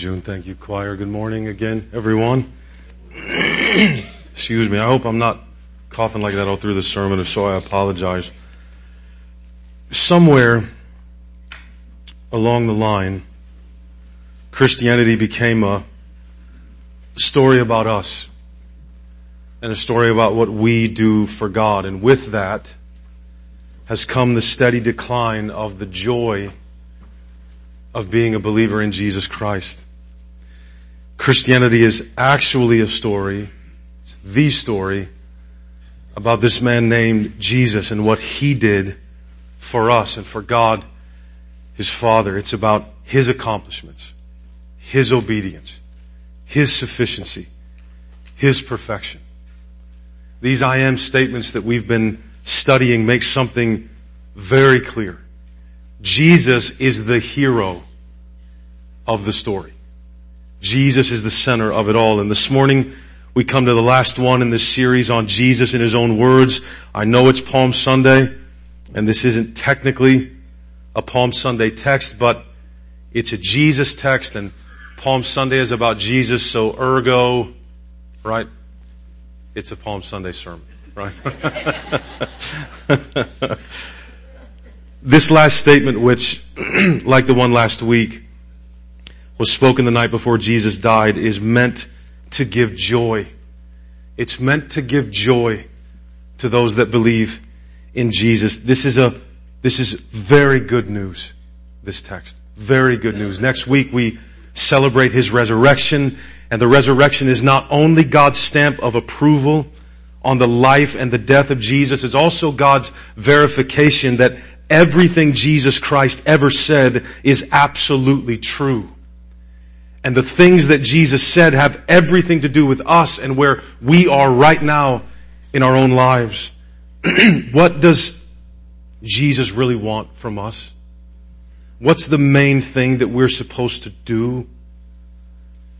June. Thank you, choir. Good morning again, everyone. Excuse me. I hope I'm not coughing like that all through the sermon, if so, I apologize. Somewhere along the line, Christianity became a story about us and a story about what we do for God. And with that has come the steady decline of the joy of being a believer in Jesus Christ. Christianity is actually a story, it's the story about this man named Jesus and what he did for us and for God, his Father. It's about his accomplishments, his obedience, his sufficiency, his perfection. These I am statements that we've been studying make something very clear. Jesus is the hero of the story. Jesus is the center of it all. And this morning we come to the last one in this series on Jesus in his own words. I know it's Palm Sunday and this isn't technically a Palm Sunday text, but it's a Jesus text and Palm Sunday is about Jesus, so ergo, right? It's a Palm Sunday sermon, right? this last statement, which, like the one last week, was spoken the night before Jesus died, is meant to give joy. It's meant to give joy to those that believe in Jesus. This is a, this is very good news, this text. Very good news. Next week we celebrate His resurrection and the resurrection is not only God's stamp of approval on the life and the death of Jesus, it's also God's verification that everything Jesus Christ ever said is absolutely true. And the things that Jesus said have everything to do with us and where we are right now in our own lives. what does Jesus really want from us? What's the main thing that we're supposed to do?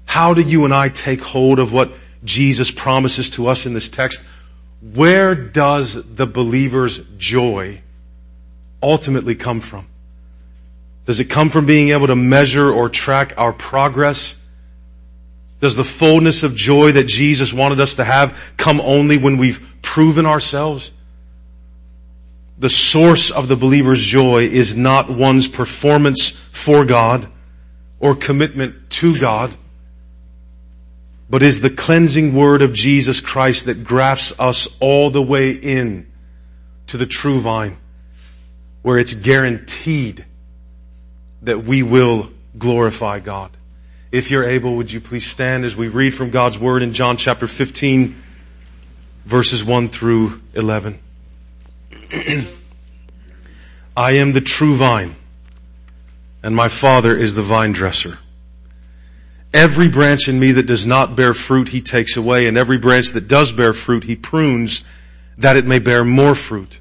How do you and I take hold of what Jesus promises to us in this text? Where does the believer's joy ultimately come from? Does it come from being able to measure or track our progress? Does the fullness of joy that Jesus wanted us to have come only when we've proven ourselves? The source of the believer's joy is not one's performance for God or commitment to God, but is the cleansing word of Jesus Christ that grafts us all the way in to the true vine, where it's guaranteed that we will glorify God. If you're able, would you please stand as we read from God's Word in John chapter 15, verses 1 through 11. I am the true vine, and my Father is the vine dresser. Every branch in me that does not bear fruit, he takes away, and every branch that does bear fruit, he prunes, that it may bear more fruit.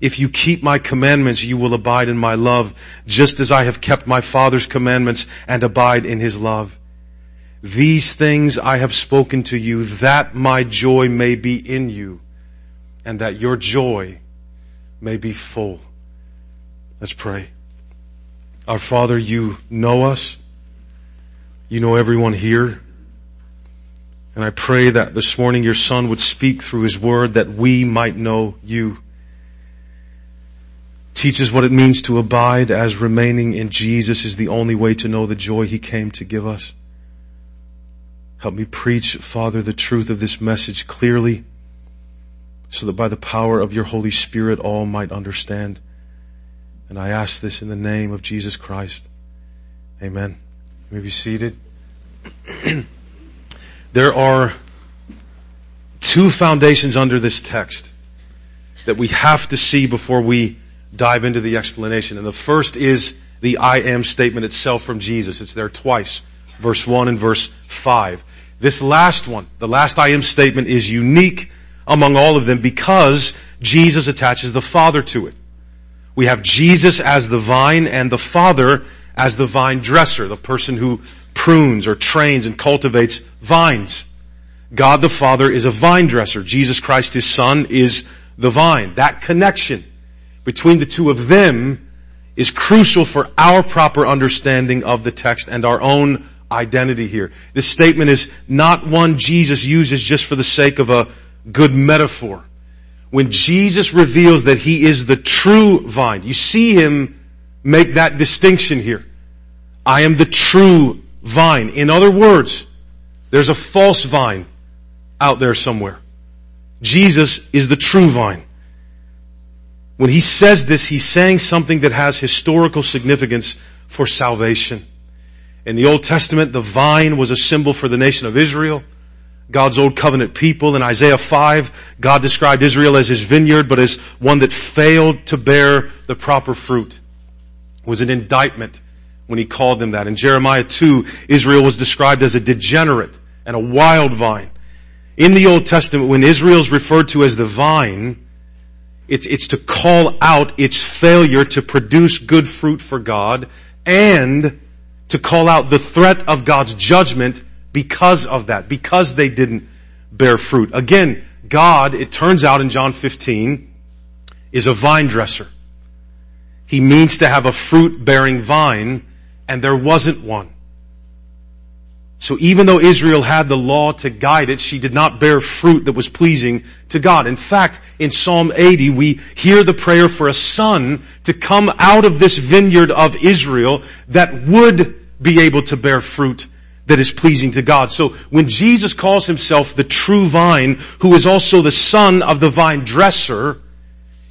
If you keep my commandments, you will abide in my love, just as I have kept my Father's commandments and abide in his love. These things I have spoken to you, that my joy may be in you, and that your joy may be full. Let's pray. Our Father, you know us. You know everyone here. And I pray that this morning your Son would speak through His Word that we might know you teaches what it means to abide as remaining in Jesus is the only way to know the joy He came to give us. Help me preach, Father, the truth of this message clearly so that by the power of your Holy Spirit all might understand. And I ask this in the name of Jesus Christ. Amen. You may be seated. there are two foundations under this text that we have to see before we dive into the explanation. And the first is the I am statement itself from Jesus. It's there twice. Verse 1 and verse 5. This last one, the last I am statement is unique among all of them because Jesus attaches the Father to it. We have Jesus as the vine and the Father as the vine dresser, the person who prunes or trains and cultivates vines. God the Father is a vine dresser. Jesus Christ, His Son, is the vine. That connection between the two of them is crucial for our proper understanding of the text and our own identity here. This statement is not one Jesus uses just for the sake of a good metaphor. When Jesus reveals that He is the true vine, you see Him make that distinction here. I am the true vine. In other words, there's a false vine out there somewhere. Jesus is the true vine. When he says this, he's saying something that has historical significance for salvation. In the Old Testament, the vine was a symbol for the nation of Israel. God's old covenant people. In Isaiah 5, God described Israel as his vineyard, but as one that failed to bear the proper fruit. It was an indictment when he called them that. In Jeremiah 2, Israel was described as a degenerate and a wild vine. In the Old Testament, when Israel is referred to as the vine, it's, it's to call out its failure to produce good fruit for God and to call out the threat of God's judgment because of that, because they didn't bear fruit. Again, God, it turns out in John 15, is a vine dresser. He means to have a fruit bearing vine, and there wasn't one. So even though Israel had the law to guide it, she did not bear fruit that was pleasing to God. In fact, in Psalm 80, we hear the prayer for a son to come out of this vineyard of Israel that would be able to bear fruit that is pleasing to God. So when Jesus calls himself the true vine, who is also the son of the vine dresser,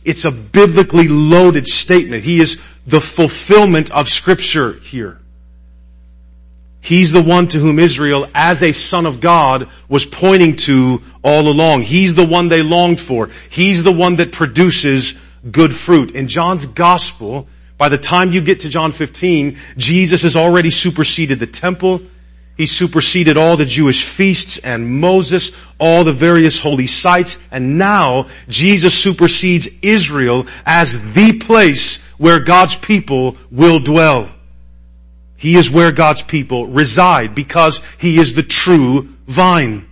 it's a biblically loaded statement. He is the fulfillment of scripture here. He's the one to whom Israel, as a son of God, was pointing to all along. He's the one they longed for. He's the one that produces good fruit. In John's gospel, by the time you get to John 15, Jesus has already superseded the temple. He superseded all the Jewish feasts and Moses, all the various holy sites, and now Jesus supersedes Israel as the place where God's people will dwell. He is where God's people reside because He is the true vine.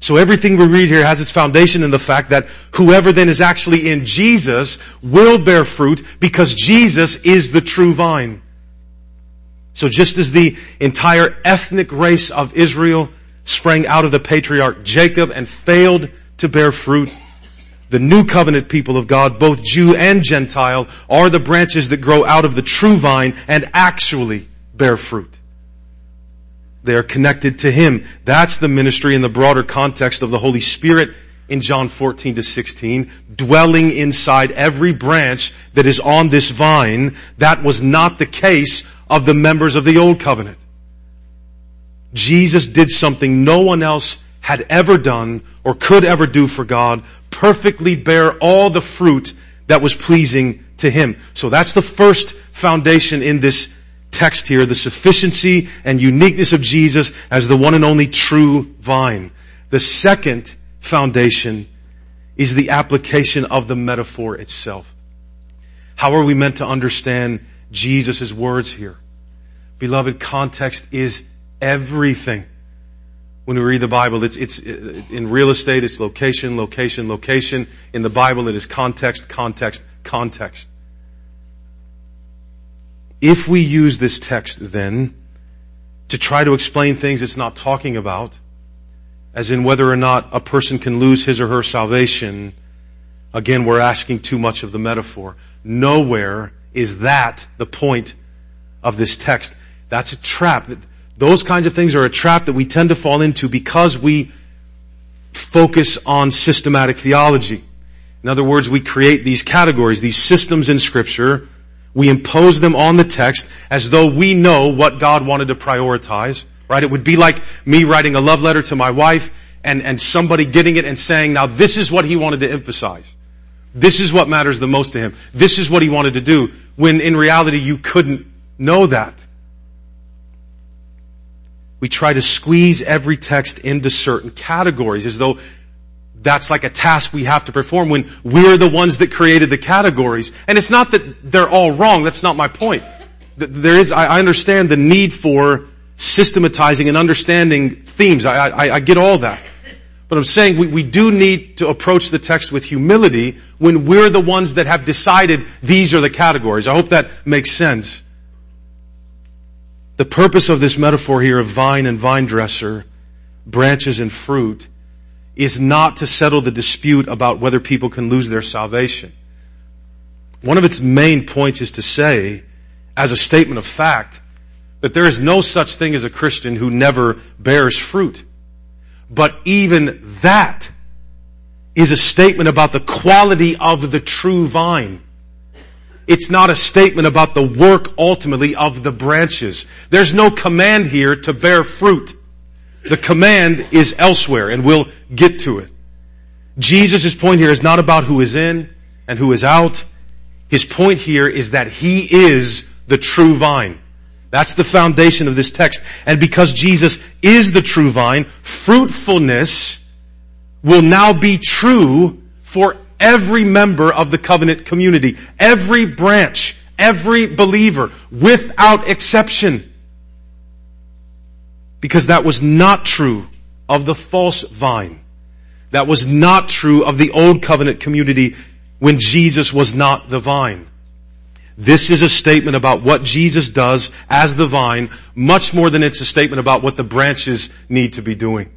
So everything we read here has its foundation in the fact that whoever then is actually in Jesus will bear fruit because Jesus is the true vine. So just as the entire ethnic race of Israel sprang out of the patriarch Jacob and failed to bear fruit, the new covenant people of God, both Jew and Gentile, are the branches that grow out of the true vine and actually bear fruit. They are connected to Him. That's the ministry in the broader context of the Holy Spirit in John 14 to 16, dwelling inside every branch that is on this vine. That was not the case of the members of the Old Covenant. Jesus did something no one else had ever done or could ever do for God, perfectly bear all the fruit that was pleasing to Him. So that's the first foundation in this text here, the sufficiency and uniqueness of Jesus as the one and only true vine. The second foundation is the application of the metaphor itself. How are we meant to understand Jesus' words here? Beloved, context is everything when we read the Bible. It's, it's, in real estate, it's location, location, location. In the Bible, it is context, context, context. If we use this text then to try to explain things it's not talking about, as in whether or not a person can lose his or her salvation, again, we're asking too much of the metaphor. Nowhere is that the point of this text. That's a trap. Those kinds of things are a trap that we tend to fall into because we focus on systematic theology. In other words, we create these categories, these systems in scripture. We impose them on the text as though we know what God wanted to prioritize, right? It would be like me writing a love letter to my wife and, and somebody getting it and saying, now this is what he wanted to emphasize. This is what matters the most to him. This is what he wanted to do. When in reality you couldn't know that. We try to squeeze every text into certain categories as though that's like a task we have to perform when we're the ones that created the categories. And it's not that they're all wrong. That's not my point. There is, I understand the need for systematizing and understanding themes. I, I, I get all that. But I'm saying we, we do need to approach the text with humility when we're the ones that have decided these are the categories. I hope that makes sense. The purpose of this metaphor here of vine and vine dresser, branches and fruit, is not to settle the dispute about whether people can lose their salvation. One of its main points is to say, as a statement of fact, that there is no such thing as a Christian who never bears fruit. But even that is a statement about the quality of the true vine. It's not a statement about the work ultimately of the branches. There's no command here to bear fruit. The command is elsewhere and we'll get to it. Jesus' point here is not about who is in and who is out. His point here is that He is the true vine. That's the foundation of this text. And because Jesus is the true vine, fruitfulness will now be true for every member of the covenant community. Every branch, every believer, without exception because that was not true of the false vine. That was not true of the old covenant community when Jesus was not the vine. This is a statement about what Jesus does as the vine, much more than it's a statement about what the branches need to be doing.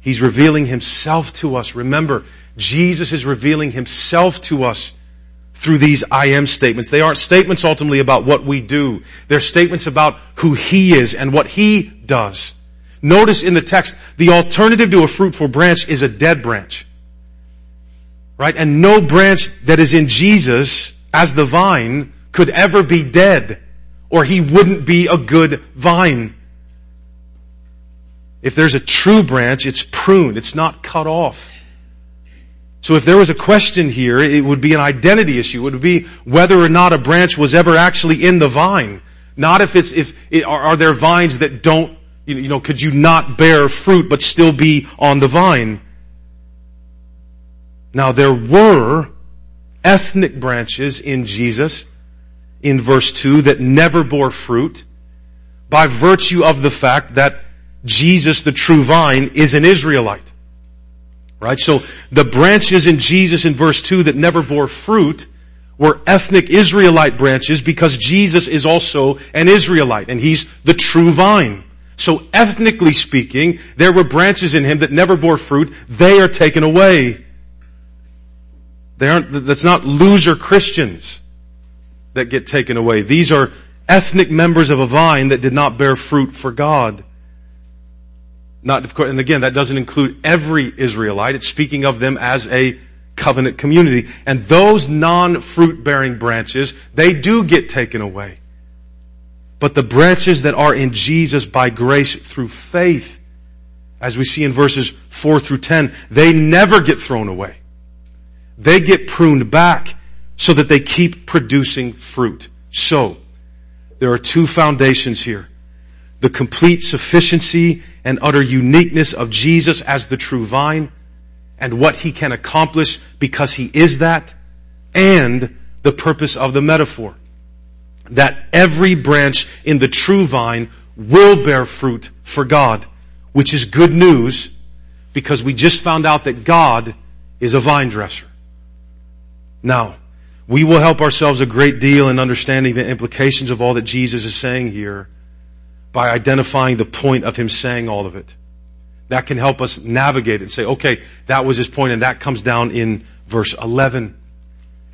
He's revealing himself to us. Remember, Jesus is revealing himself to us through these I am statements. They aren't statements ultimately about what we do. They're statements about who He is and what He does. Notice in the text, the alternative to a fruitful branch is a dead branch. Right? And no branch that is in Jesus as the vine could ever be dead or he wouldn't be a good vine. If there's a true branch, it's pruned. It's not cut off. So if there was a question here, it would be an identity issue. It would be whether or not a branch was ever actually in the vine. Not if it's, if, it, are, are there vines that don't, you know, could you not bear fruit but still be on the vine? Now there were ethnic branches in Jesus in verse 2 that never bore fruit by virtue of the fact that Jesus, the true vine, is an Israelite. Right? So the branches in Jesus in verse 2 that never bore fruit were ethnic Israelite branches because Jesus is also an Israelite and he's the true vine. So ethnically speaking, there were branches in him that never bore fruit. They are taken away. They aren't, that's not loser Christians that get taken away. These are ethnic members of a vine that did not bear fruit for God. Not, of course, and again, that doesn't include every Israelite. It's speaking of them as a covenant community. And those non-fruit bearing branches, they do get taken away. But the branches that are in Jesus by grace through faith, as we see in verses 4 through 10, they never get thrown away. They get pruned back so that they keep producing fruit. So, there are two foundations here the complete sufficiency and utter uniqueness of Jesus as the true vine and what he can accomplish because he is that and the purpose of the metaphor. That every branch in the true vine will bear fruit for God, which is good news because we just found out that God is a vine dresser. Now, we will help ourselves a great deal in understanding the implications of all that Jesus is saying here by identifying the point of him saying all of it. That can help us navigate and say, okay, that was his point and that comes down in verse 11.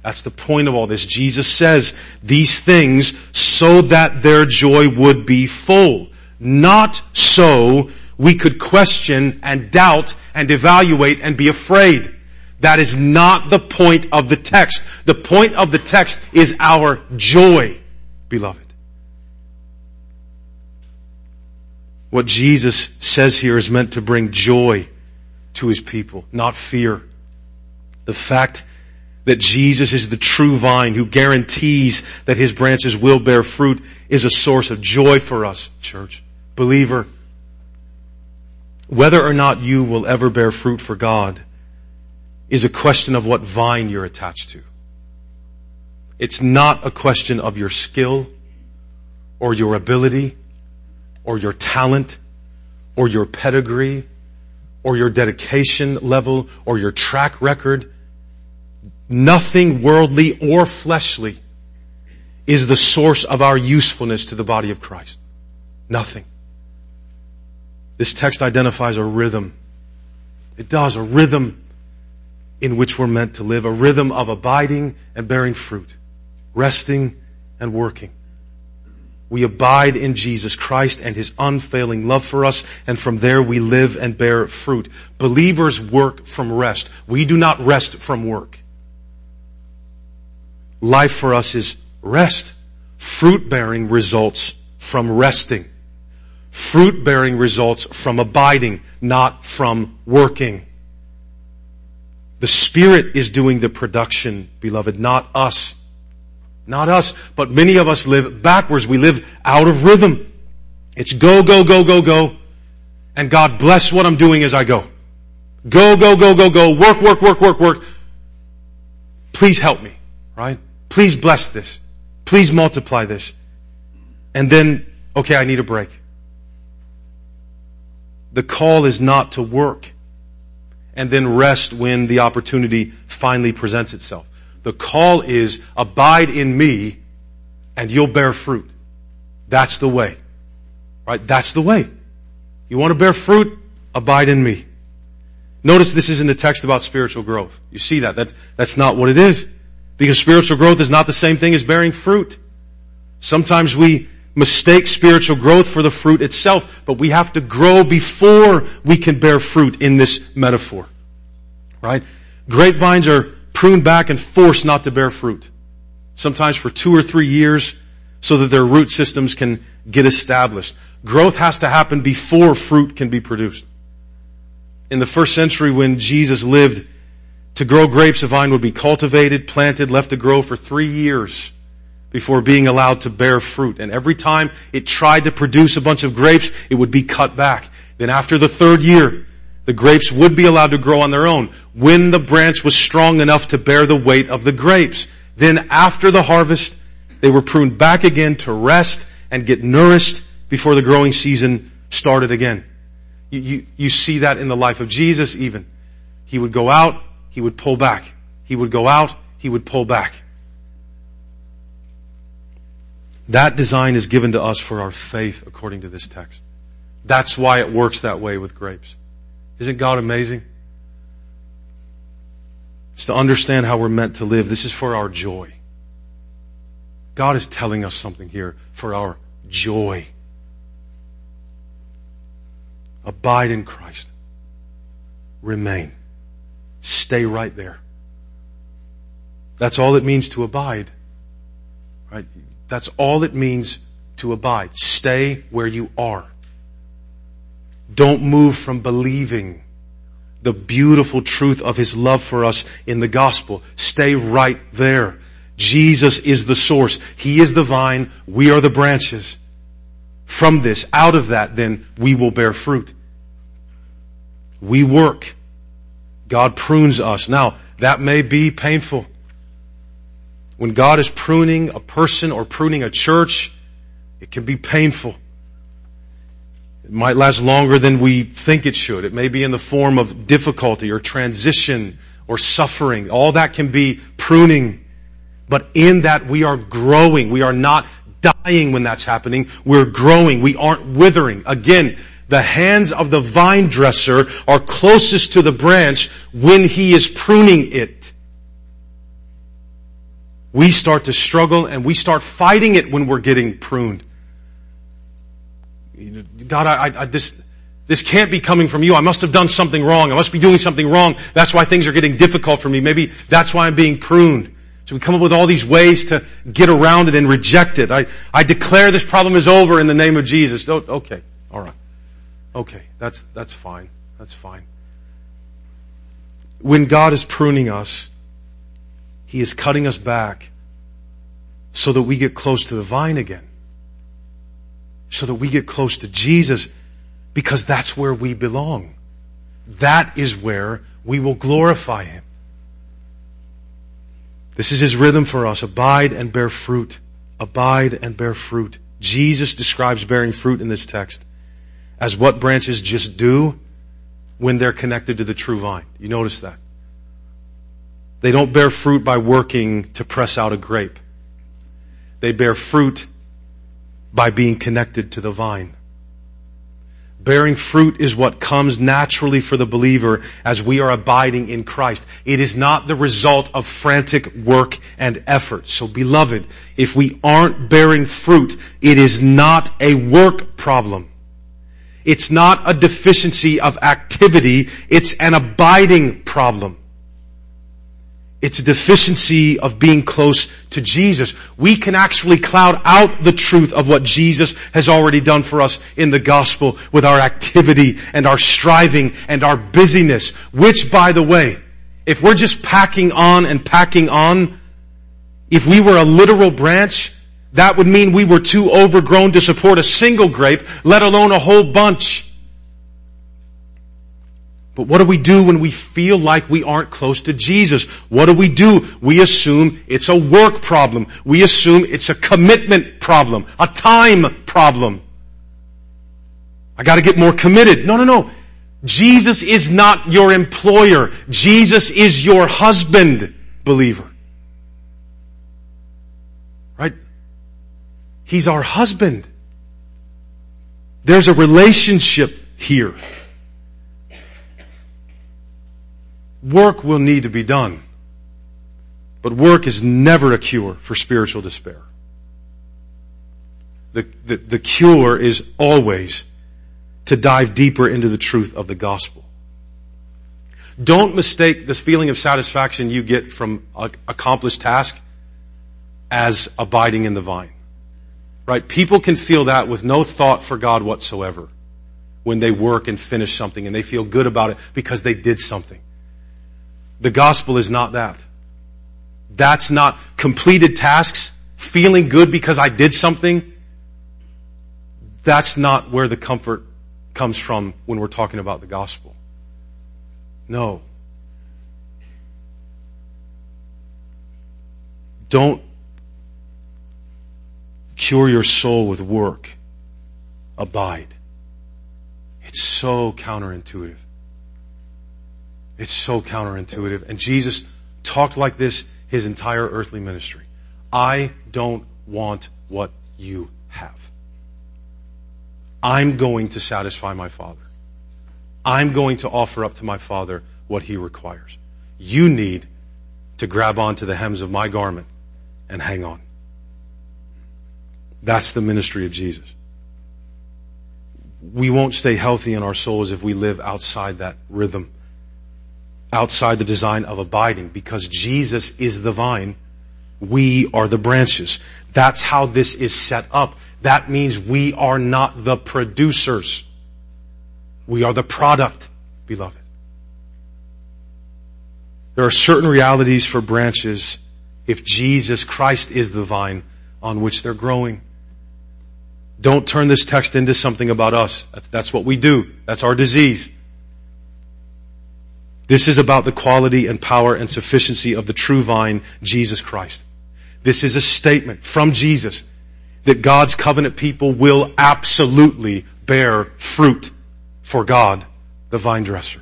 That's the point of all this. Jesus says these things so that their joy would be full. Not so we could question and doubt and evaluate and be afraid. That is not the point of the text. The point of the text is our joy, beloved. What Jesus says here is meant to bring joy to his people, not fear. The fact that Jesus is the true vine who guarantees that his branches will bear fruit is a source of joy for us, church. Believer, whether or not you will ever bear fruit for God is a question of what vine you're attached to. It's not a question of your skill or your ability or your talent or your pedigree or your dedication level or your track record. Nothing worldly or fleshly is the source of our usefulness to the body of Christ. Nothing. This text identifies a rhythm. It does, a rhythm in which we're meant to live, a rhythm of abiding and bearing fruit, resting and working. We abide in Jesus Christ and His unfailing love for us, and from there we live and bear fruit. Believers work from rest. We do not rest from work. Life for us is rest. Fruit bearing results from resting. Fruit bearing results from abiding, not from working. The Spirit is doing the production, beloved, not us. Not us, but many of us live backwards. We live out of rhythm. It's go, go, go, go, go. And God bless what I'm doing as I go. Go, go, go, go, go. Work, work, work, work, work. Please help me, right? Please bless this. Please multiply this. And then, okay, I need a break. The call is not to work and then rest when the opportunity finally presents itself. The call is abide in me and you'll bear fruit. That's the way. Right? That's the way. You want to bear fruit? Abide in me. Notice this isn't a text about spiritual growth. You see that. that. That's not what it is. Because spiritual growth is not the same thing as bearing fruit. Sometimes we mistake spiritual growth for the fruit itself, but we have to grow before we can bear fruit in this metaphor. Right? Grapevines are pruned back and forced not to bear fruit. Sometimes for two or three years so that their root systems can get established. Growth has to happen before fruit can be produced. In the first century when Jesus lived, to grow grapes, a vine would be cultivated, planted, left to grow for three years before being allowed to bear fruit. And every time it tried to produce a bunch of grapes, it would be cut back. Then after the third year, the grapes would be allowed to grow on their own when the branch was strong enough to bear the weight of the grapes. Then after the harvest, they were pruned back again to rest and get nourished before the growing season started again. You, you, you see that in the life of Jesus even. He would go out, he would pull back. He would go out, he would pull back. That design is given to us for our faith according to this text. That's why it works that way with grapes. Isn't God amazing? It's to understand how we're meant to live. This is for our joy. God is telling us something here for our joy. Abide in Christ. Remain. Stay right there. That's all it means to abide. Right? That's all it means to abide. Stay where you are. Don't move from believing the beautiful truth of His love for us in the gospel. Stay right there. Jesus is the source. He is the vine. We are the branches. From this, out of that, then we will bear fruit. We work. God prunes us. Now, that may be painful. When God is pruning a person or pruning a church, it can be painful. It might last longer than we think it should. It may be in the form of difficulty or transition or suffering. All that can be pruning. But in that we are growing. We are not dying when that's happening. We're growing. We aren't withering. Again, the hands of the vine dresser are closest to the branch when he is pruning it we start to struggle and we start fighting it when we're getting pruned. God, I, I, this, This can't be coming from you. I must have done something wrong. I must be doing something wrong. That's why things are getting difficult for me. Maybe that's why I'm being pruned. So we come up with all these ways to get around it and reject it. I, I declare this problem is over in the name of Jesus. Oh, okay. All right. Okay. That's, that's fine. That's fine. When God is pruning us, He is cutting us back so that we get close to the vine again. So that we get close to Jesus because that's where we belong. That is where we will glorify Him. This is His rhythm for us. Abide and bear fruit. Abide and bear fruit. Jesus describes bearing fruit in this text as what branches just do when they're connected to the true vine. You notice that? They don't bear fruit by working to press out a grape. They bear fruit by being connected to the vine. Bearing fruit is what comes naturally for the believer as we are abiding in Christ. It is not the result of frantic work and effort. So beloved, if we aren't bearing fruit, it is not a work problem. It's not a deficiency of activity. It's an abiding problem. It's a deficiency of being close to Jesus. We can actually cloud out the truth of what Jesus has already done for us in the gospel with our activity and our striving and our busyness, which by the way, if we're just packing on and packing on, if we were a literal branch, that would mean we were too overgrown to support a single grape, let alone a whole bunch. But what do we do when we feel like we aren't close to Jesus? What do we do? We assume it's a work problem. We assume it's a commitment problem, a time problem. I gotta get more committed. No, no, no. Jesus is not your employer. Jesus is your husband, believer. Right? He's our husband. There's a relationship here. Work will need to be done. But work is never a cure for spiritual despair. The, the, the cure is always to dive deeper into the truth of the gospel. Don't mistake this feeling of satisfaction you get from an accomplished task as abiding in the vine. Right? People can feel that with no thought for God whatsoever when they work and finish something and they feel good about it because they did something. The gospel is not that. That's not completed tasks, feeling good because I did something. That's not where the comfort comes from when we're talking about the gospel. No. Don't cure your soul with work. Abide. It's so counterintuitive. It's so counterintuitive. And Jesus talked like this his entire earthly ministry. I don't want what you have. I'm going to satisfy my Father. I'm going to offer up to my Father what He requires. You need to grab onto the hems of my garment and hang on. That's the ministry of Jesus. We won't stay healthy in our souls if we live outside that rhythm outside the design of abiding because Jesus is the vine. We are the branches. That's how this is set up. That means we are not the producers. We are the product, beloved. There are certain realities for branches if Jesus Christ is the vine on which they're growing. Don't turn this text into something about us. That's, that's what we do. That's our disease. This is about the quality and power and sufficiency of the true vine, Jesus Christ. This is a statement from Jesus that God's covenant people will absolutely bear fruit for God, the vine dresser.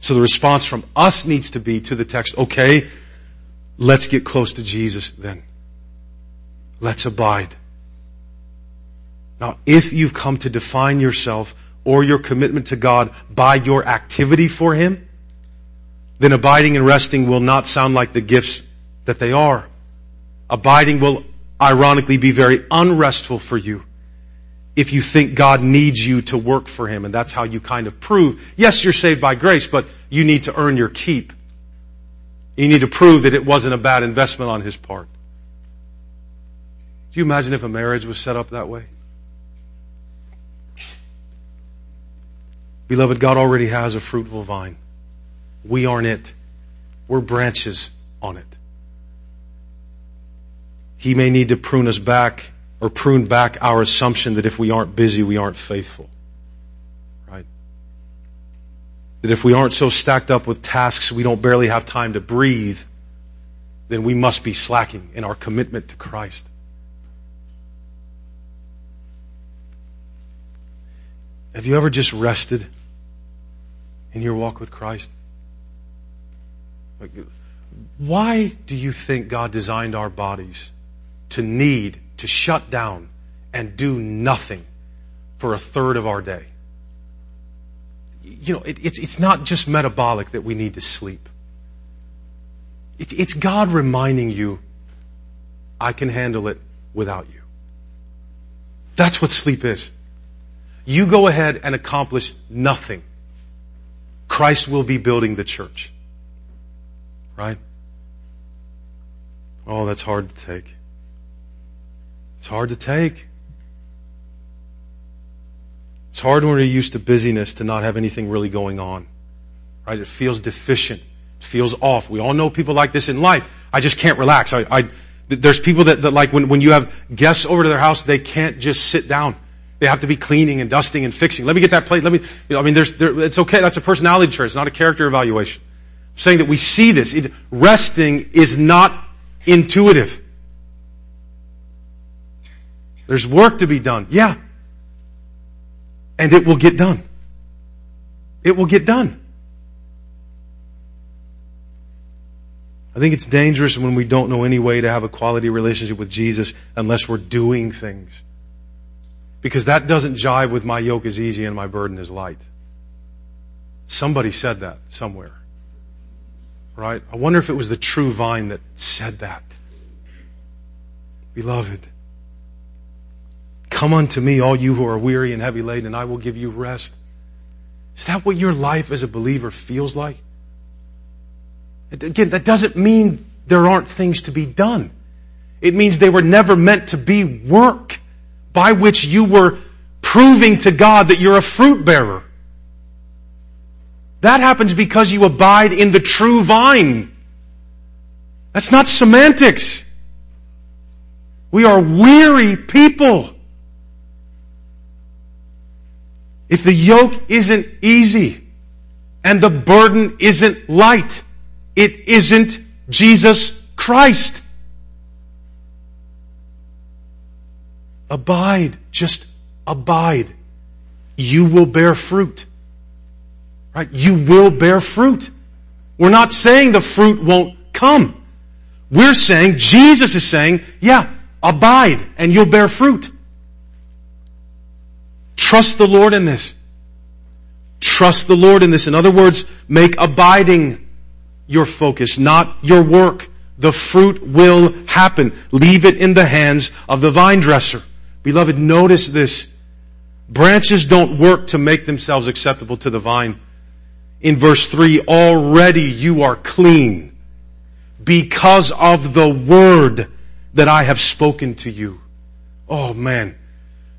So the response from us needs to be to the text, okay, let's get close to Jesus then. Let's abide. Now, if you've come to define yourself or your commitment to God by your activity for Him, then abiding and resting will not sound like the gifts that they are. Abiding will ironically be very unrestful for you if you think God needs you to work for Him and that's how you kind of prove, yes, you're saved by grace, but you need to earn your keep. You need to prove that it wasn't a bad investment on His part. Do you imagine if a marriage was set up that way? Beloved, God already has a fruitful vine. We aren't it. We're branches on it. He may need to prune us back or prune back our assumption that if we aren't busy, we aren't faithful. Right? That if we aren't so stacked up with tasks we don't barely have time to breathe, then we must be slacking in our commitment to Christ. Have you ever just rested in your walk with Christ? Why do you think God designed our bodies to need to shut down and do nothing for a third of our day? You know, it, it's, it's not just metabolic that we need to sleep. It, it's God reminding you, I can handle it without you. That's what sleep is. You go ahead and accomplish nothing. Christ will be building the church. Right? Oh, that's hard to take. It's hard to take. It's hard when we're used to busyness to not have anything really going on. Right? It feels deficient. It feels off. We all know people like this in life. I just can't relax. I, I there's people that, that like when, when you have guests over to their house, they can't just sit down. They have to be cleaning and dusting and fixing. Let me get that plate. Let me, you know, I mean, there's, there, it's okay. That's a personality trait. It's not a character evaluation. I'm saying that we see this. It, resting is not intuitive. There's work to be done. Yeah. And it will get done. It will get done. I think it's dangerous when we don't know any way to have a quality relationship with Jesus unless we're doing things. Because that doesn't jive with my yoke is easy and my burden is light. Somebody said that somewhere. Right? I wonder if it was the true vine that said that. Beloved, come unto me, all you who are weary and heavy laden, and I will give you rest. Is that what your life as a believer feels like? Again, that doesn't mean there aren't things to be done. It means they were never meant to be work by which you were proving to God that you're a fruit bearer. That happens because you abide in the true vine. That's not semantics. We are weary people. If the yoke isn't easy and the burden isn't light, it isn't Jesus Christ. Abide. Just abide. You will bear fruit. Right? You will bear fruit. We're not saying the fruit won't come. We're saying, Jesus is saying, yeah, abide and you'll bear fruit. Trust the Lord in this. Trust the Lord in this. In other words, make abiding your focus, not your work. The fruit will happen. Leave it in the hands of the vine dresser. Beloved, notice this. Branches don't work to make themselves acceptable to the vine. In verse 3, already you are clean because of the word that I have spoken to you. Oh man,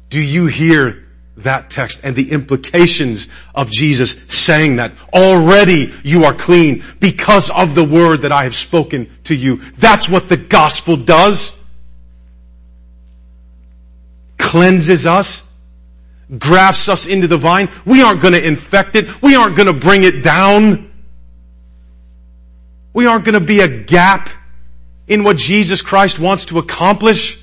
do you hear that text and the implications of Jesus saying that already you are clean because of the word that I have spoken to you. That's what the gospel does cleanses us, grafts us into the vine. We aren't going to infect it. We aren't going to bring it down. We aren't going to be a gap in what Jesus Christ wants to accomplish.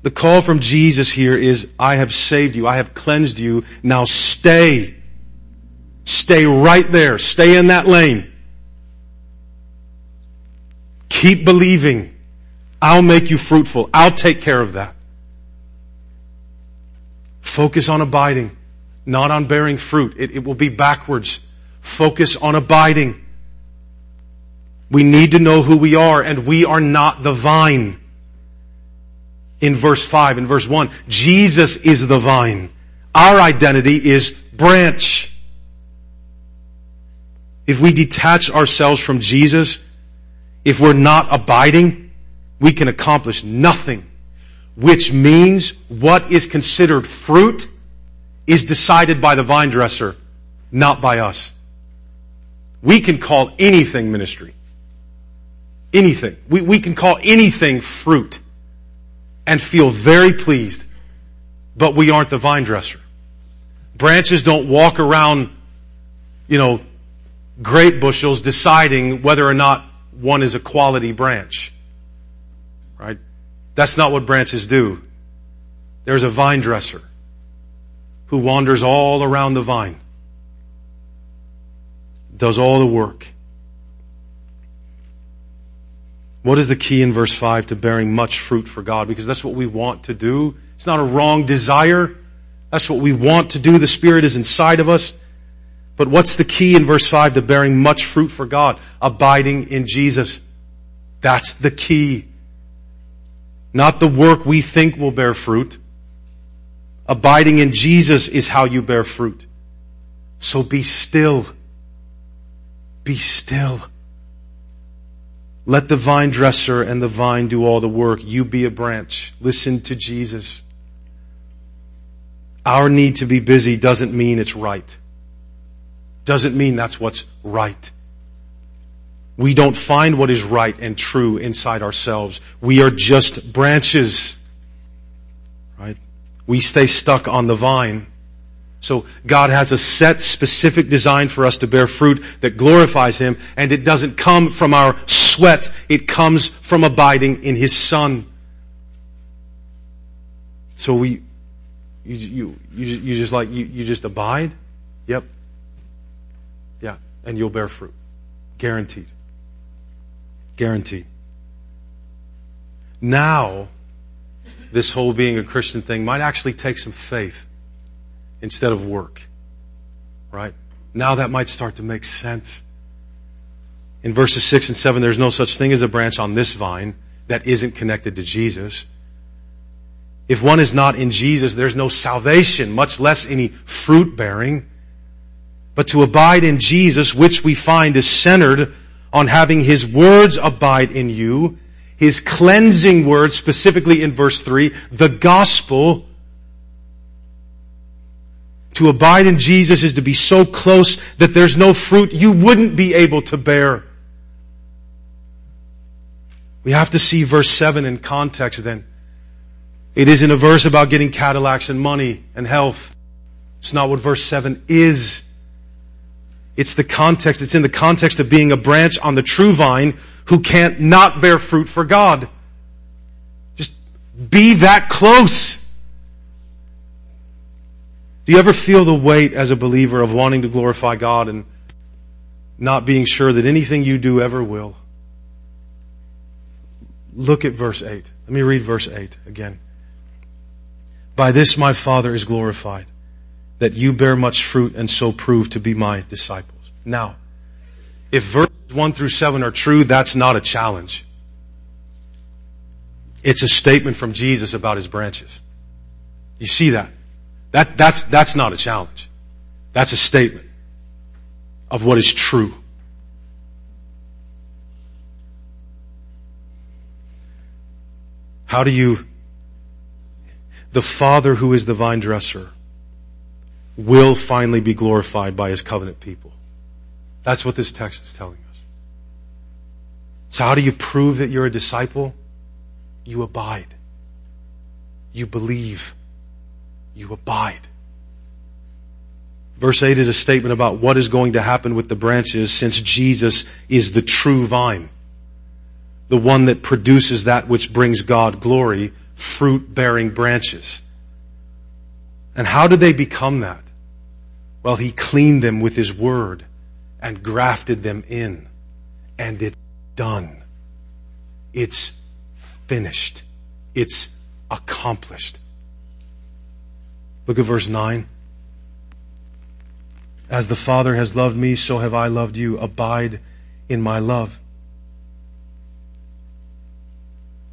The call from Jesus here is, I have saved you. I have cleansed you. Now stay. Stay right there. Stay in that lane. Keep believing. I'll make you fruitful. I'll take care of that. Focus on abiding, not on bearing fruit. It, it will be backwards. Focus on abiding. We need to know who we are and we are not the vine. in verse 5 in verse 1. Jesus is the vine. Our identity is branch. If we detach ourselves from Jesus, if we're not abiding, we can accomplish nothing. Which means what is considered fruit is decided by the vine dresser, not by us. We can call anything ministry. Anything. We, we can call anything fruit and feel very pleased, but we aren't the vine dresser. Branches don't walk around, you know, grape bushels deciding whether or not one is a quality branch. Right? That's not what branches do. There's a vine dresser who wanders all around the vine, does all the work. What is the key in verse 5 to bearing much fruit for God? Because that's what we want to do. It's not a wrong desire. That's what we want to do. The Spirit is inside of us. But what's the key in verse 5 to bearing much fruit for God? Abiding in Jesus. That's the key. Not the work we think will bear fruit. Abiding in Jesus is how you bear fruit. So be still. Be still. Let the vine dresser and the vine do all the work. You be a branch. Listen to Jesus. Our need to be busy doesn't mean it's right doesn't mean that's what's right. We don't find what is right and true inside ourselves. We are just branches. Right? We stay stuck on the vine. So God has a set specific design for us to bear fruit that glorifies Him and it doesn't come from our sweat. It comes from abiding in His Son. So we, you, you, you, you just like, you, you just abide? Yep Yeah. and you'll bear fruit. Guaranteed. Guaranteed. Now, this whole being a Christian thing might actually take some faith instead of work. Right? Now that might start to make sense. In verses 6 and 7, there's no such thing as a branch on this vine that isn't connected to Jesus. If one is not in Jesus, there's no salvation, much less any fruit bearing. But to abide in Jesus, which we find is centered on having His words abide in you, His cleansing words, specifically in verse 3, the gospel. To abide in Jesus is to be so close that there's no fruit you wouldn't be able to bear. We have to see verse 7 in context then. It isn't a verse about getting Cadillacs and money and health. It's not what verse 7 is. It's the context, it's in the context of being a branch on the true vine who can't not bear fruit for God. Just be that close. Do you ever feel the weight as a believer of wanting to glorify God and not being sure that anything you do ever will? Look at verse 8. Let me read verse 8 again. By this my Father is glorified that you bear much fruit and so prove to be my disciples. Now, if verses 1 through 7 are true, that's not a challenge. It's a statement from Jesus about his branches. You see that? That, that's, that's not a challenge. That's a statement of what is true. How do you, the Father who is the vine dresser, will finally be glorified by his covenant people. That's what this text is telling us. So how do you prove that you're a disciple? You abide. You believe. You abide. Verse 8 is a statement about what is going to happen with the branches since Jesus is the true vine. The one that produces that which brings God glory, fruit bearing branches. And how do they become that? Well, he cleaned them with his word and grafted them in. And it's done. It's finished. It's accomplished. Look at verse 9. As the Father has loved me, so have I loved you. Abide in my love.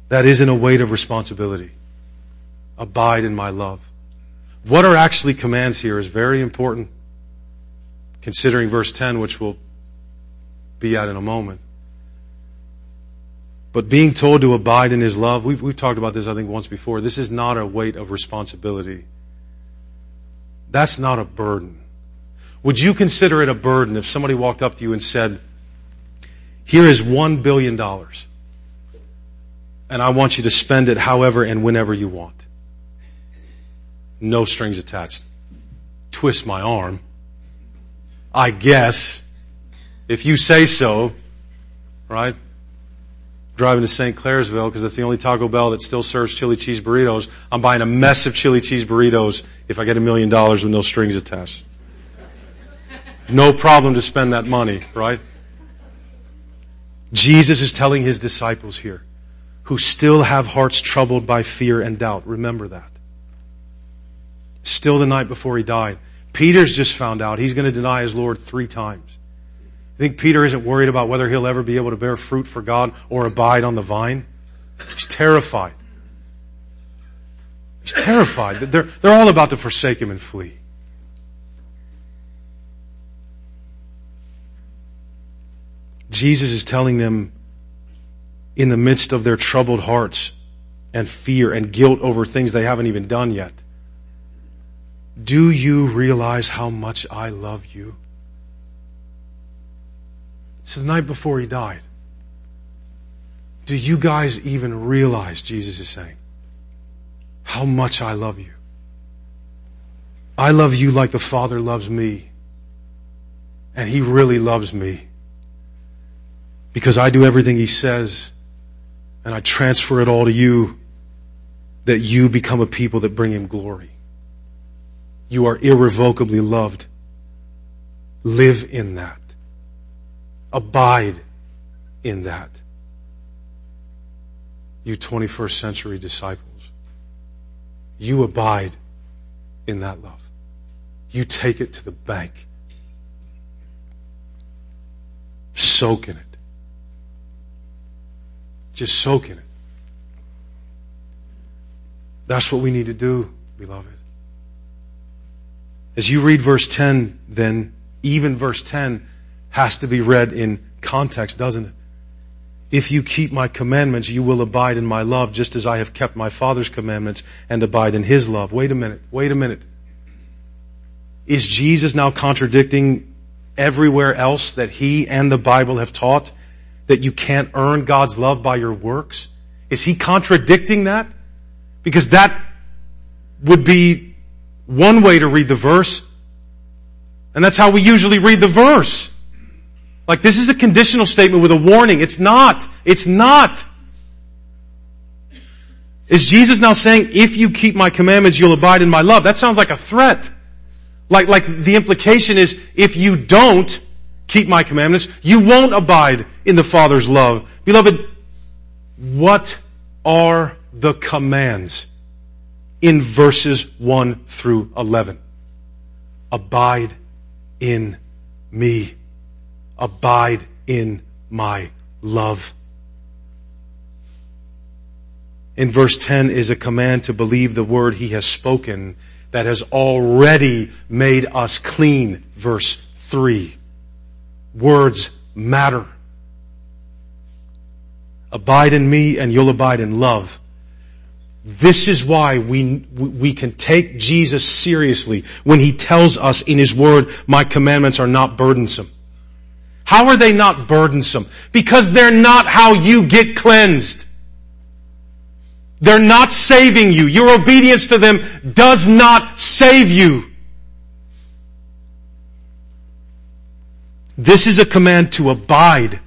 That isn't a weight of responsibility. Abide in my love. What are actually commands here is very important considering verse 10, which we'll be at in a moment. But being told to abide in His love, we've, we've talked about this I think once before, this is not a weight of responsibility. That's not a burden. Would you consider it a burden if somebody walked up to you and said, here is one billion dollars and I want you to spend it however and whenever you want. No strings attached. Twist my arm. I guess, if you say so, right? Driving to St. Clairsville because that's the only Taco Bell that still serves chili cheese burritos. I'm buying a mess of chili cheese burritos if I get a million dollars with no strings attached. No problem to spend that money, right? Jesus is telling his disciples here who still have hearts troubled by fear and doubt. Remember that. Still the night before he died. Peter's just found out he's going to deny his Lord three times. I think Peter isn't worried about whether he'll ever be able to bear fruit for God or abide on the vine. He's terrified. He's terrified. They're, they're all about to forsake him and flee. Jesus is telling them in the midst of their troubled hearts and fear and guilt over things they haven't even done yet. Do you realize how much I love you? Is the night before he died. Do you guys even realize, Jesus is saying, how much I love you? I love you like the Father loves me. And He really loves me. Because I do everything He says and I transfer it all to you that you become a people that bring Him glory. You are irrevocably loved. Live in that. Abide in that. You 21st century disciples. You abide in that love. You take it to the bank. Soak in it. Just soak in it. That's what we need to do, beloved. As you read verse 10, then, even verse 10 has to be read in context, doesn't it? If you keep my commandments, you will abide in my love, just as I have kept my Father's commandments and abide in his love. Wait a minute. Wait a minute. Is Jesus now contradicting everywhere else that he and the Bible have taught? that you can't earn God's love by your works? Is he contradicting that? Because that would be one way to read the verse. And that's how we usually read the verse. Like this is a conditional statement with a warning. It's not. It's not. Is Jesus now saying, if you keep my commandments, you'll abide in my love? That sounds like a threat. Like, like the implication is, if you don't, keep my commandments, you won't abide in the Father's love. Beloved, what are the commands in verses 1 through 11? Abide in me. Abide in my love. In verse 10 is a command to believe the word he has spoken that has already made us clean. Verse 3. Words matter. Abide in me and you'll abide in love. This is why we, we can take Jesus seriously when he tells us in his word, my commandments are not burdensome. How are they not burdensome? Because they're not how you get cleansed. They're not saving you. Your obedience to them does not save you. This is a command to abide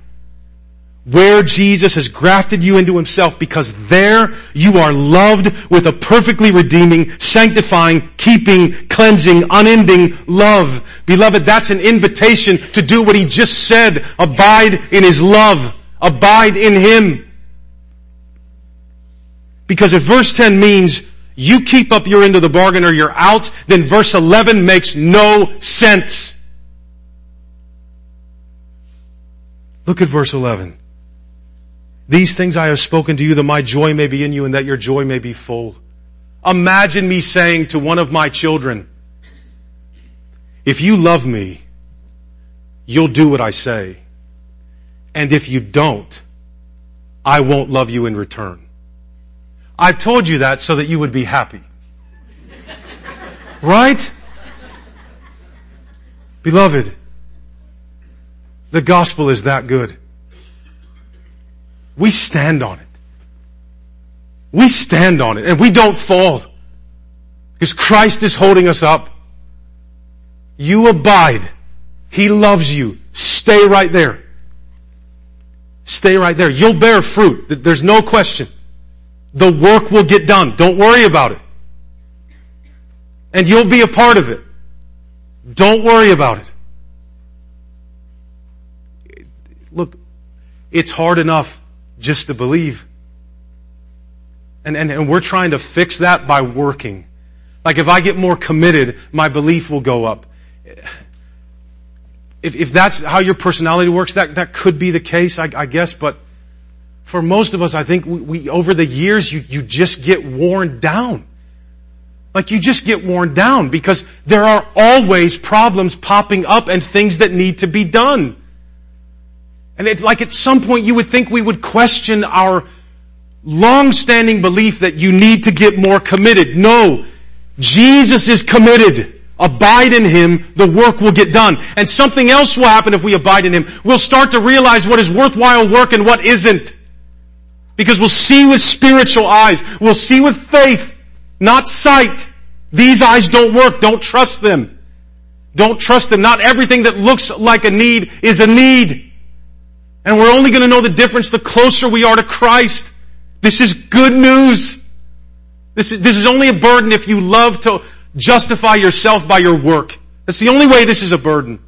where Jesus has grafted you into himself because there you are loved with a perfectly redeeming, sanctifying, keeping, cleansing, unending love. Beloved, that's an invitation to do what he just said. Abide in his love. Abide in him. Because if verse 10 means you keep up your end of the bargain or you're out, then verse 11 makes no sense. Look at verse 11. These things I have spoken to you that my joy may be in you and that your joy may be full. imagine me saying to one of my children, if you love me, you'll do what I say. And if you don't, I won't love you in return. I told you that so that you would be happy. Right? Beloved, the gospel is that good. We stand on it. We stand on it and we don't fall. Because Christ is holding us up. You abide. He loves you. Stay right there. Stay right there. You'll bear fruit. There's no question. The work will get done. Don't worry about it. And you'll be a part of it. Don't worry about it. Look, it's hard enough just to believe. And, and, and we're trying to fix that by working. Like if I get more committed, my belief will go up. If, if that's how your personality works, that, that could be the case, I, I guess, but for most of us, I think we, we, over the years, you, you just get worn down. Like you just get worn down because there are always problems popping up and things that need to be done. And it, like at some point you would think we would question our long-standing belief that you need to get more committed. No. Jesus is committed. Abide in Him, the work will get done. And something else will happen if we abide in Him. We'll start to realize what is worthwhile work and what isn't. Because we'll see with spiritual eyes. We'll see with faith, not sight. These eyes don't work. Don't trust them. Don't trust them. Not everything that looks like a need is a need. And we're only going to know the difference the closer we are to Christ. This is good news. This is, this is only a burden if you love to justify yourself by your work. That's the only way this is a burden.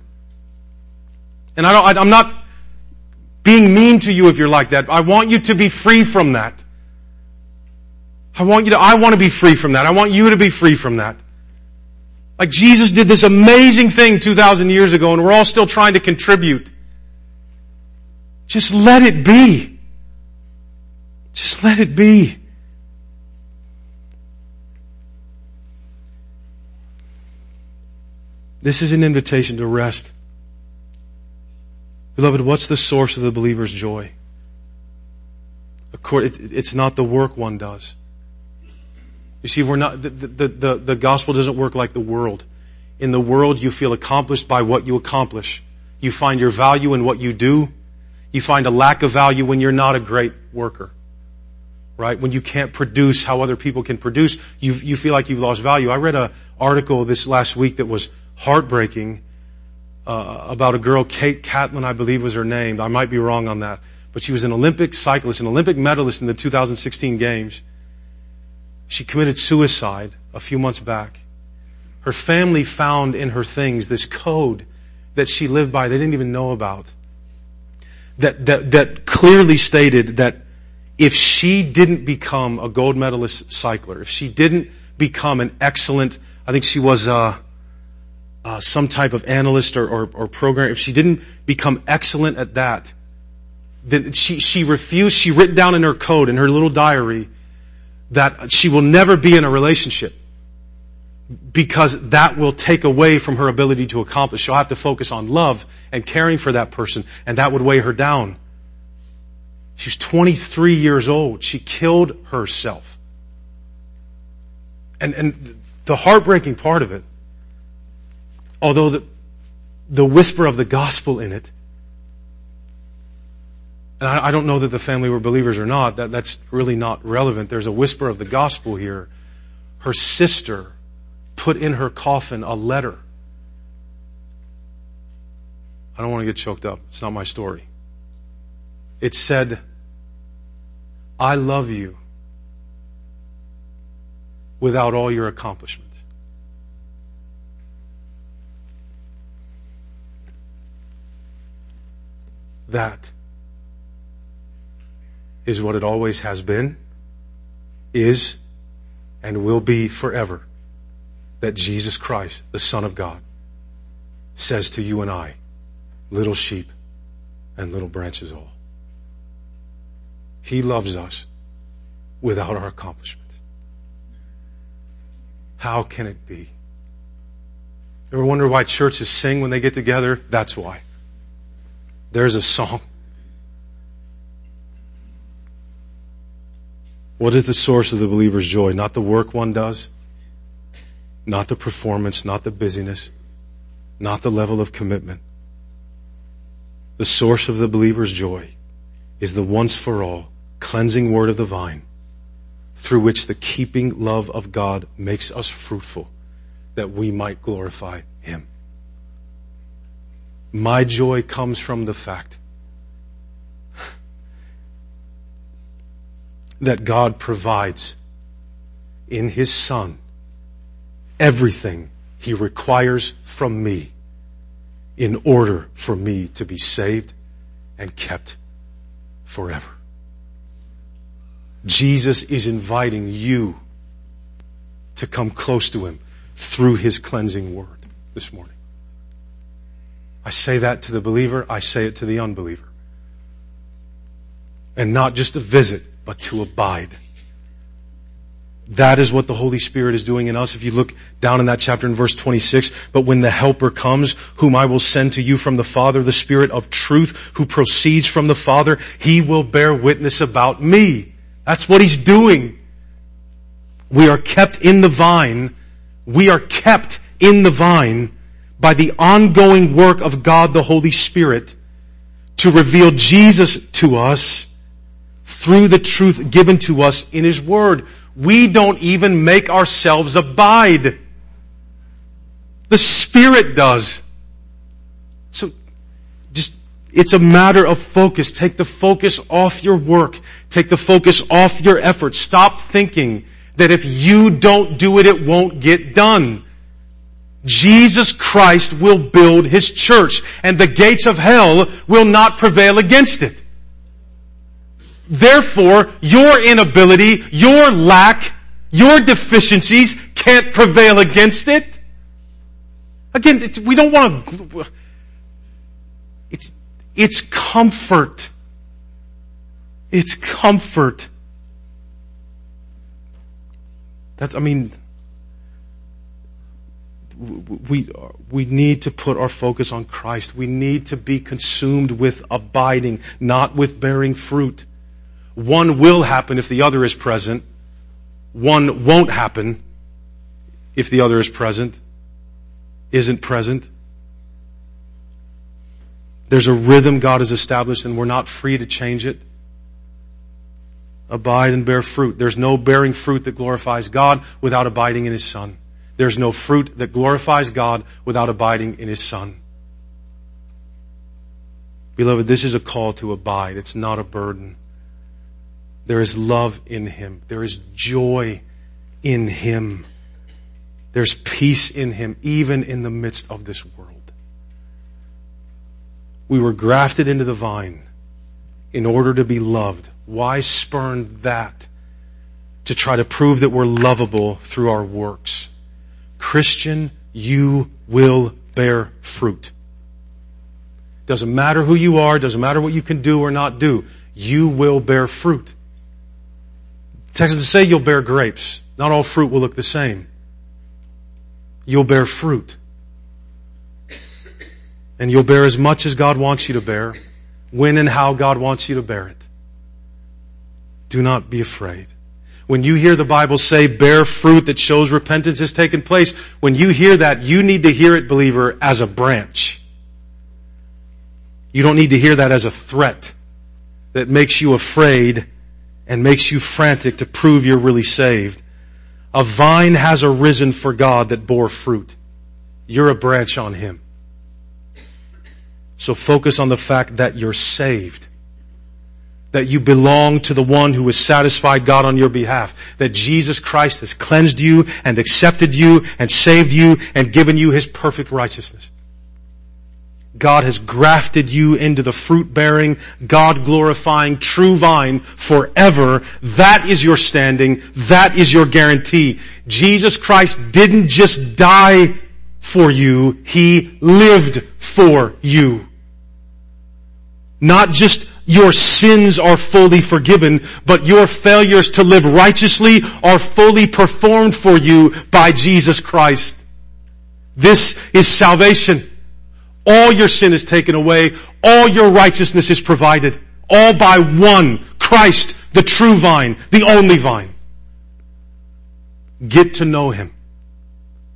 And I don't, I, I'm not being mean to you if you're like that. I want you to be free from that. I want you to, I want to be free from that. I want you to be free from that. Like Jesus did this amazing thing 2,000 years ago and we're all still trying to contribute. Just let it be. Just let it be. This is an invitation to rest. Beloved, what's the source of the believer's joy? It's not the work one does. You see, we're not, the, the, the, the gospel doesn't work like the world. In the world, you feel accomplished by what you accomplish. You find your value in what you do. You find a lack of value when you're not a great worker. Right? When you can't produce how other people can produce, you, you feel like you've lost value. I read an article this last week that was heartbreaking uh, about a girl, Kate Catlin, I believe was her name. I might be wrong on that. But she was an Olympic cyclist, an Olympic medalist in the 2016 games. She committed suicide a few months back. Her family found in her things this code that she lived by they didn't even know about that, that, that clearly stated that if she didn't become a gold medalist cycler, if she didn't become an excellent, I think she was uh, uh, some type of analyst or, or, or program, if she didn't become excellent at that, then she, she refused, she written down in her code, in her little diary, that she will never be in a relationship because that will take away from her ability to accomplish. She'll have to focus on love and caring for that person, and that would weigh her down. She's 23 years old. She killed herself. And, and the heartbreaking part of it, although the, the whisper of the gospel in it, and I, I don't know that the family were believers or not, that, that's really not relevant. There's a whisper of the gospel here. Her sister put in her coffin a letter. I don't want to get choked up. It's not my story. It said, I love you without all your accomplishments. That is what it always has been, is, and will be forever that Jesus Christ, the Son of God, says to you and I, little sheep and little branches all. He loves us without our accomplishments. How can it be? Ever wonder why churches sing when they get together? That's why. There's a song. What is the source of the believer's joy? Not the work one does, not the performance, not the busyness, not the level of commitment. The source of the believer's joy is the once for all cleansing word of the vine through which the keeping love of God makes us fruitful that we might glorify Him. My joy comes from the fact that God provides in His Son everything He requires from me in order for me to be saved and kept forever. Jesus is inviting you to come close to Him through His cleansing word this morning. I say that to the believer, I say it to the unbeliever. And not just to visit, but to abide. That is what the Holy Spirit is doing in us. If you look down in that chapter in verse 26, but when the helper comes, whom I will send to you from the Father, the Spirit of truth, who proceeds from the Father, he will bear witness about me. That's what he's doing. We are kept in the vine. We are kept in the vine by the ongoing work of God the Holy Spirit to reveal Jesus to us through the truth given to us in His Word. We don't even make ourselves abide. The Spirit does. So just it's a matter of focus. Take the focus off your work. Take the focus off your effort. Stop thinking that if you don't do it, it won't get done. Jesus Christ will build His church and the gates of hell will not prevail against it. Therefore, your inability, your lack, your deficiencies can't prevail against it. Again, we don't want to, it's, it's comfort. It's comfort. That's, I mean, we, we need to put our focus on Christ. We need to be consumed with abiding, not with bearing fruit. One will happen if the other is present. One won't happen if the other is present, isn't present. There's a rhythm God has established and we're not free to change it. Abide and bear fruit. There's no bearing fruit that glorifies God without abiding in His Son. There's no fruit that glorifies God without abiding in His Son. Beloved, this is a call to abide. It's not a burden. There is love in Him. There is joy in Him. There's peace in Him, even in the midst of this world. We were grafted into the vine in order to be loved. Why spurn that? To try to prove that we're lovable through our works. Christian, you will bear fruit. Doesn't matter who you are, doesn't matter what you can do or not do, you will bear fruit. Text doesn't say you'll bear grapes. Not all fruit will look the same. You'll bear fruit. And you'll bear as much as God wants you to bear, when and how God wants you to bear it. Do not be afraid. When you hear the Bible say bear fruit that shows repentance has taken place, when you hear that, you need to hear it, believer, as a branch. You don't need to hear that as a threat that makes you afraid and makes you frantic to prove you're really saved. A vine has arisen for God that bore fruit. You're a branch on Him. So focus on the fact that you're saved. That you belong to the one who has satisfied God on your behalf. That Jesus Christ has cleansed you and accepted you and saved you and given you His perfect righteousness. God has grafted you into the fruit bearing, God glorifying true vine forever. That is your standing. That is your guarantee. Jesus Christ didn't just die for you. He lived for you. Not just your sins are fully forgiven, but your failures to live righteously are fully performed for you by Jesus Christ. This is salvation. All your sin is taken away. All your righteousness is provided. All by one, Christ, the true vine, the only vine. Get to know Him.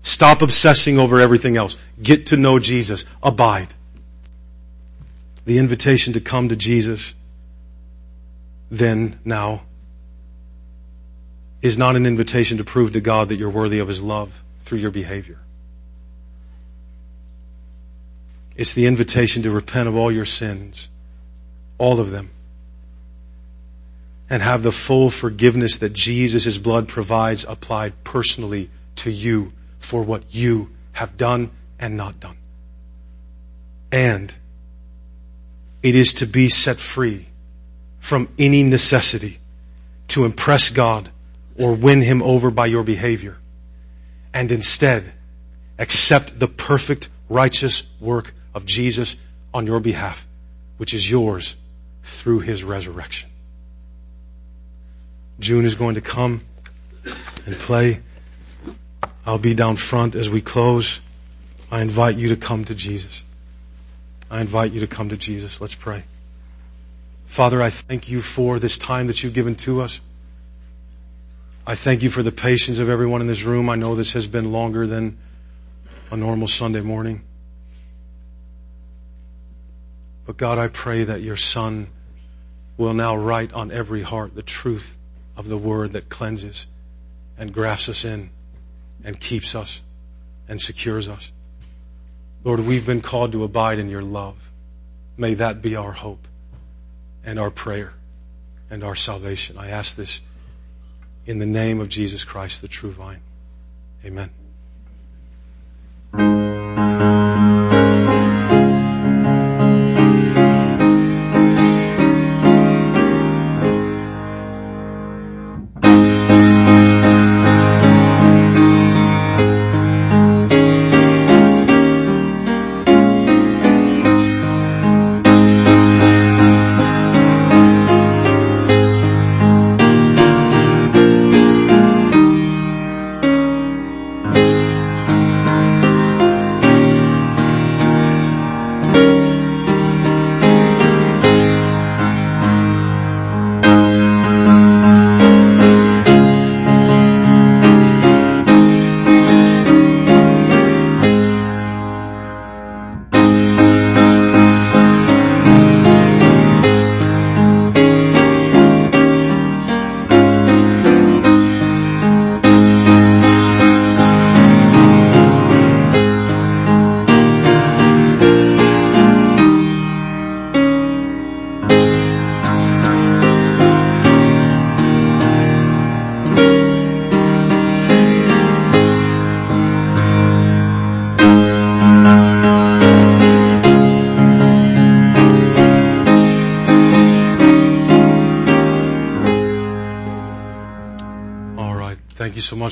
Stop obsessing over everything else. Get to know Jesus. Abide. The invitation to come to Jesus then, now, is not an invitation to prove to God that you're worthy of His love through your behavior. It's the invitation to repent of all your sins, all of them, and have the full forgiveness that Jesus' blood provides applied personally to you for what you have done and not done. And it is to be set free from any necessity to impress God or win Him over by your behavior. And instead, accept the perfect righteous work of Jesus on your behalf, which is yours through His resurrection. June is going to come and play. I'll be down front as we close. I invite you to come to Jesus. I invite you to come to Jesus. Let's pray. Father, I thank you for this time that you've given to us. I thank you for the patience of everyone in this room. I know this has been longer than a normal Sunday morning. But God, I pray that your Son will now write on every heart the truth of the word that cleanses and grafts us in and keeps us and secures us. Lord, we've been called to abide in your love. May that be our hope and our prayer and our salvation. I ask this in the name of Jesus Christ, the true vine. Amen.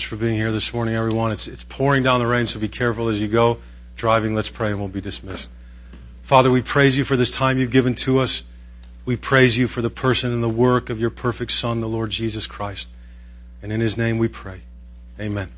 For being here this morning, everyone. It's, it's pouring down the rain, so be careful as you go. Driving, let's pray and we'll be dismissed. Father, we praise you for this time you've given to us. We praise you for the person and the work of your perfect Son, the Lord Jesus Christ. And in his name we pray. Amen.